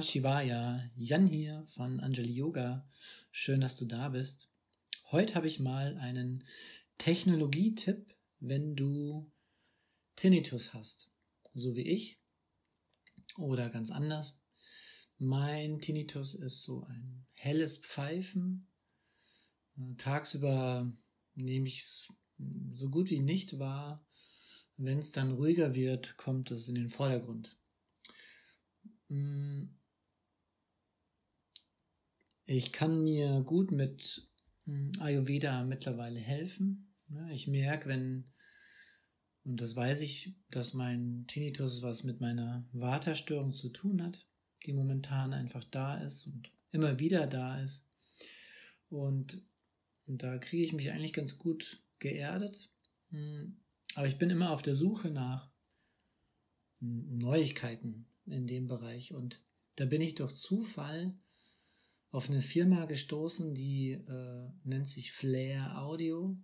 Namah Shivaya, Jan hier von Anjali Yoga. Schön, dass du da bist. Heute habe ich mal einen Technologietipp, wenn du Tinnitus hast, so wie ich oder ganz anders. Mein Tinnitus ist so ein helles Pfeifen. Tagsüber nehme ich es so gut wie nicht wahr. Wenn es dann ruhiger wird, kommt es in den Vordergrund. Ich kann mir gut mit mm, Ayurveda mittlerweile helfen. Ich merke, wenn, und das weiß ich, dass mein Tinnitus was mit meiner Waterstörung zu tun hat, die momentan einfach da ist und immer wieder da ist. Und da kriege ich mich eigentlich ganz gut geerdet. Mm. Aber ich bin immer auf der Suche nach Neuigkeiten, in dem Bereich. Und da bin ich durch Zufall auf eine Firma gestoßen, die äh, nennt sich Flair Audio.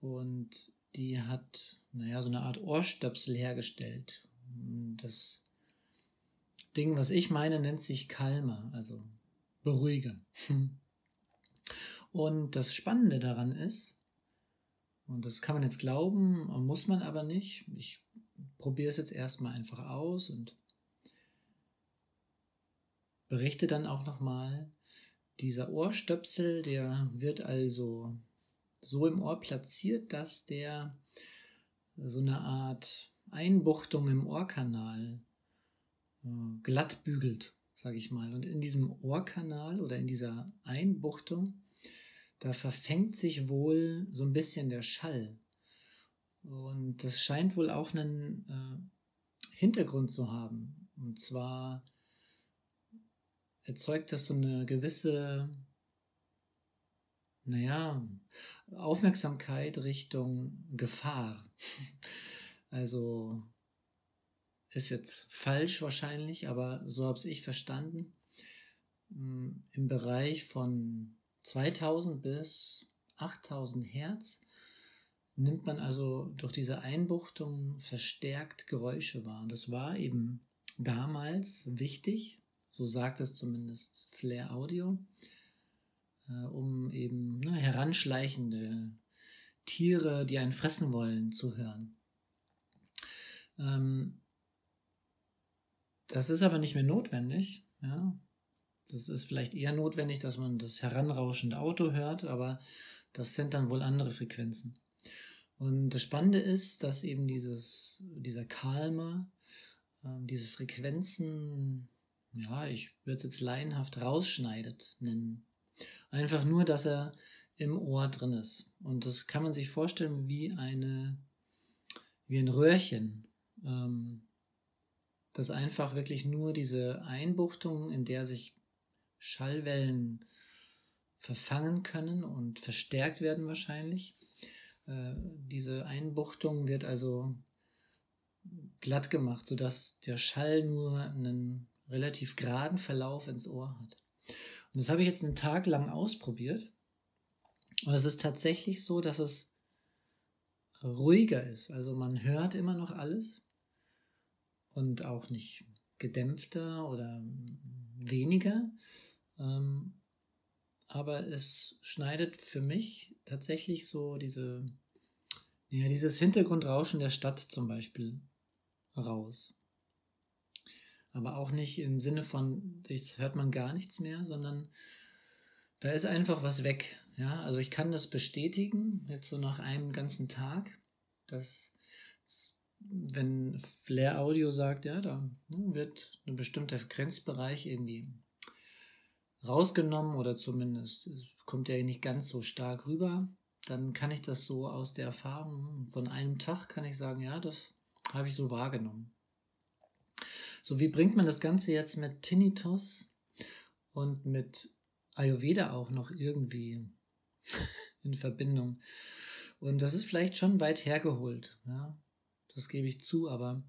Und die hat, naja, so eine Art Ohrstöpsel hergestellt. Das Ding, was ich meine, nennt sich Kalmer, also Beruhiger. Und das Spannende daran ist, und das kann man jetzt glauben, muss man aber nicht. Ich probiere es jetzt erstmal einfach aus und berichte dann auch nochmal, dieser Ohrstöpsel, der wird also so im Ohr platziert, dass der so eine Art Einbuchtung im Ohrkanal äh, glatt bügelt, sage ich mal. Und in diesem Ohrkanal oder in dieser Einbuchtung, da verfängt sich wohl so ein bisschen der Schall. Und das scheint wohl auch einen äh, Hintergrund zu haben. Und zwar erzeugt das so eine gewisse, naja, Aufmerksamkeit Richtung Gefahr. Also ist jetzt falsch wahrscheinlich, aber so habe ich verstanden. Hm, Im Bereich von 2000 bis 8000 Hertz nimmt man also durch diese Einbuchtung verstärkt Geräusche wahr. Und das war eben damals wichtig, so sagt es zumindest Flair Audio, äh, um eben ne, heranschleichende Tiere, die einen fressen wollen, zu hören. Ähm, das ist aber nicht mehr notwendig. Ja? Das ist vielleicht eher notwendig, dass man das heranrauschende Auto hört, aber das sind dann wohl andere Frequenzen. Und das Spannende ist, dass eben dieses, dieser Kalmer, äh, diese Frequenzen ja, ich würde es jetzt laienhaft rausschneidet nennen. Einfach nur, dass er im Ohr drin ist. Und das kann man sich vorstellen wie eine, wie ein Röhrchen. Ähm, das einfach wirklich nur diese Einbuchtung, in der sich Schallwellen verfangen können und verstärkt werden wahrscheinlich. Äh, diese Einbuchtung wird also glatt gemacht, sodass der Schall nur einen relativ geraden Verlauf ins Ohr hat. Und das habe ich jetzt einen Tag lang ausprobiert. Und es ist tatsächlich so, dass es ruhiger ist. Also man hört immer noch alles und auch nicht gedämpfter oder weniger. Ähm, aber es schneidet für mich tatsächlich so diese, ja, dieses Hintergrundrauschen der Stadt zum Beispiel raus aber auch nicht im Sinne von, jetzt hört man gar nichts mehr, sondern da ist einfach was weg. Ja, also ich kann das bestätigen, jetzt so nach einem ganzen Tag, dass wenn Flair Audio sagt, ja, da wird ein bestimmter Grenzbereich irgendwie rausgenommen oder zumindest kommt er nicht ganz so stark rüber, dann kann ich das so aus der Erfahrung von einem Tag kann ich sagen, ja, das habe ich so wahrgenommen. So, wie bringt man das Ganze jetzt mit Tinnitus und mit Ayurveda auch noch irgendwie in Verbindung? Und das ist vielleicht schon weit hergeholt, ja, das gebe ich zu, aber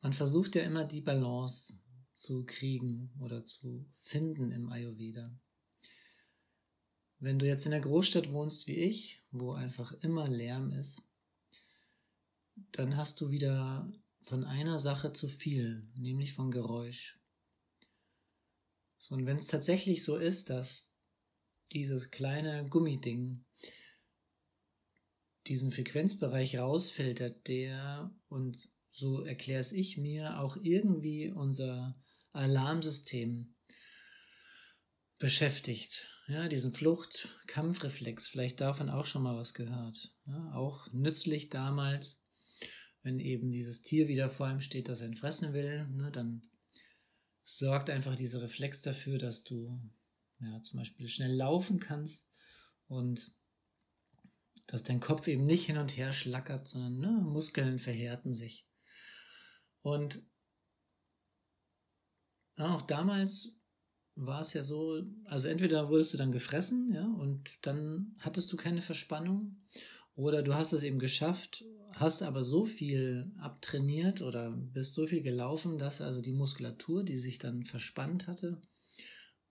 man versucht ja immer die Balance zu kriegen oder zu finden im Ayurveda. Wenn du jetzt in der Großstadt wohnst wie ich, wo einfach immer Lärm ist, dann hast du wieder von einer Sache zu viel, nämlich von Geräusch. So, und wenn es tatsächlich so ist, dass dieses kleine Gummiding diesen Frequenzbereich rausfiltert, der, und so erkläre es ich mir, auch irgendwie unser Alarmsystem beschäftigt. Ja, diesen Flucht-Kampfreflex, vielleicht davon auch schon mal was gehört. Ja, auch nützlich damals, wenn eben dieses Tier wieder vor ihm steht, das er fressen will, ne, dann sorgt einfach dieser Reflex dafür, dass du ja, zum Beispiel schnell laufen kannst und dass dein Kopf eben nicht hin und her schlackert, sondern ne, Muskeln verhärten sich. Und auch damals war es ja so, also entweder wurdest du dann gefressen, ja, und dann hattest du keine Verspannung, oder du hast es eben geschafft, hast aber so viel abtrainiert oder bist so viel gelaufen, dass also die Muskulatur, die sich dann verspannt hatte,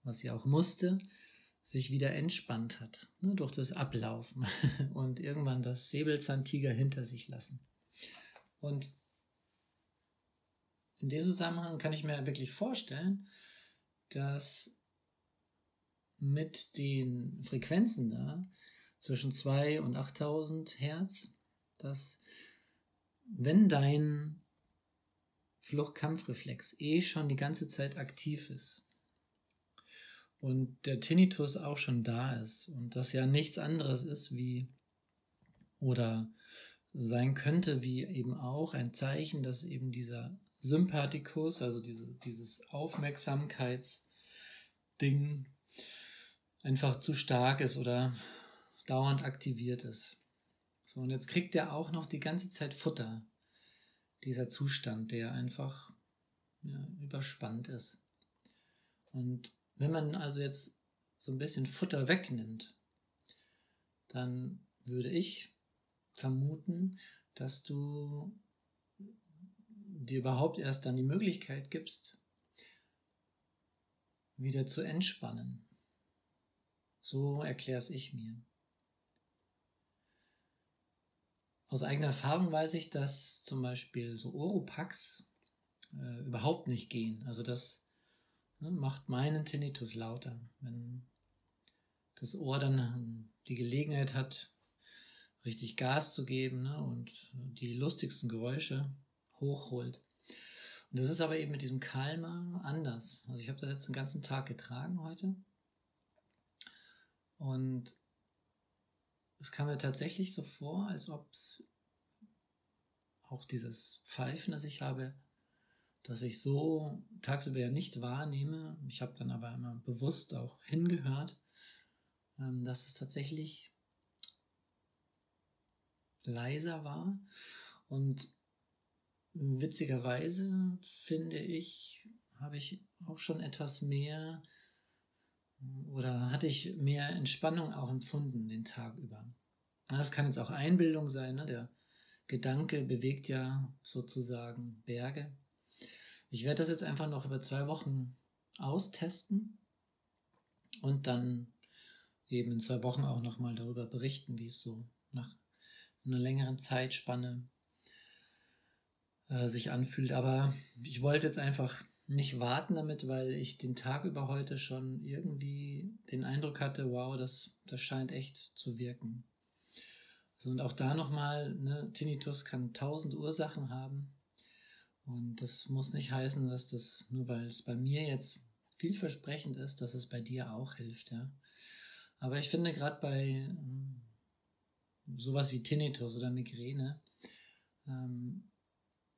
was sie auch musste, sich wieder entspannt hat, ne, durch das Ablaufen und irgendwann das Säbelzahntiger hinter sich lassen. Und in dem Zusammenhang kann ich mir wirklich vorstellen, dass mit den Frequenzen da zwischen 2 und 8000 Hertz, dass wenn dein Fluchtkampfreflex eh schon die ganze Zeit aktiv ist und der Tinnitus auch schon da ist und das ja nichts anderes ist wie oder sein könnte wie eben auch ein Zeichen, dass eben dieser Sympathikus, also diese, dieses Aufmerksamkeitsding einfach zu stark ist oder dauernd aktiviert ist. So, und jetzt kriegt er auch noch die ganze Zeit Futter, dieser Zustand, der einfach ja, überspannt ist. Und wenn man also jetzt so ein bisschen Futter wegnimmt, dann würde ich vermuten, dass du dir überhaupt erst dann die Möglichkeit gibst, wieder zu entspannen. So erkläre es ich mir. Aus eigener Erfahrung weiß ich, dass zum Beispiel so Oropax äh, überhaupt nicht gehen. Also das ne, macht meinen Tinnitus lauter. Wenn das Ohr dann die Gelegenheit hat, richtig Gas zu geben ne, und die lustigsten Geräusche hochholt. Und das ist aber eben mit diesem Kalmer anders. Also ich habe das jetzt den ganzen Tag getragen heute. Und es kam mir tatsächlich so vor, als ob es auch dieses Pfeifen, das ich habe, dass ich so tagsüber ja nicht wahrnehme. Ich habe dann aber immer bewusst auch hingehört, ähm, dass es tatsächlich leiser war. Und witzigerweise finde ich, habe ich auch schon etwas mehr oder hatte ich mehr Entspannung auch empfunden den Tag über. Das kann jetzt auch Einbildung sein, ne? der Gedanke bewegt ja sozusagen Berge. Ich werde das jetzt einfach noch über zwei Wochen austesten und dann eben in zwei Wochen auch nochmal darüber berichten, wie es so nach einer längeren Zeitspanne äh, sich anfühlt. Aber ich wollte jetzt einfach nicht warten damit, weil ich den Tag über heute schon irgendwie den Eindruck hatte, wow, das, das scheint echt zu wirken. Also und auch da nochmal, ne, Tinnitus kann tausend Ursachen haben. Und das muss nicht heißen, dass das, nur weil es bei mir jetzt vielversprechend ist, dass es bei dir auch hilft, ja. Aber ich finde gerade bei ähm, sowas wie Tinnitus oder Migräne, ähm,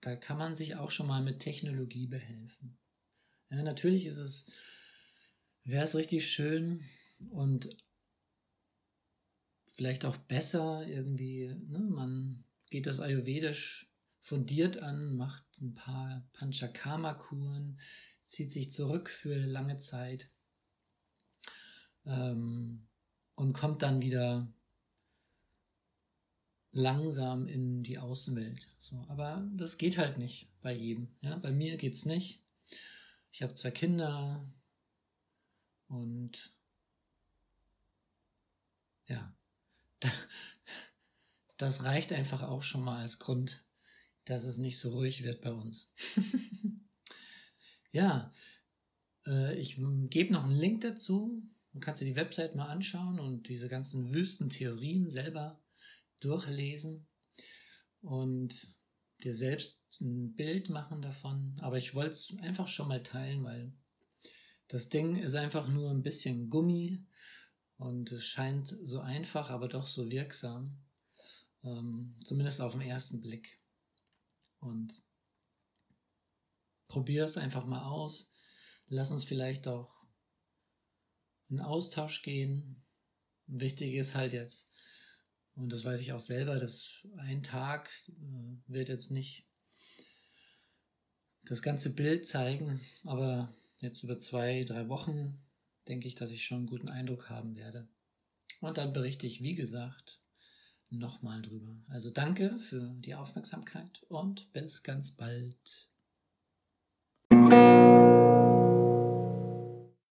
da kann man sich auch schon mal mit Technologie behelfen. Ja, natürlich ist es, wäre es richtig schön und vielleicht auch besser irgendwie, ne? man geht das ayurvedisch fundiert an, macht ein paar Panchakarma-Kuren, zieht sich zurück für lange Zeit ähm, und kommt dann wieder langsam in die Außenwelt. So, aber das geht halt nicht bei jedem. Ja? Bei mir geht es nicht. Ich habe zwei Kinder und ja, das reicht einfach auch schon mal als Grund, dass es nicht so ruhig wird bei uns. ja, äh, ich gebe noch einen Link dazu. Du kannst dir die Website mal anschauen und diese ganzen Wüstentheorien selber durchlesen und dir selbst ein Bild machen davon. Aber ich wollte es einfach schon mal teilen, weil das Ding ist einfach nur ein bisschen Gummi und es scheint so einfach, aber doch so wirksam. Ähm, zumindest auf den ersten Blick. Und probier es einfach mal aus. Lass uns vielleicht auch in Austausch gehen. Wichtig ist halt jetzt, und das weiß ich auch selber, dass ein Tag äh, wird jetzt nicht das ganze Bild zeigen, aber jetzt über zwei, drei Wochen denke ich, dass ich schon einen guten Eindruck haben werde. Und dann berichte ich, wie gesagt, nochmal drüber. Also danke für die Aufmerksamkeit und bis ganz bald.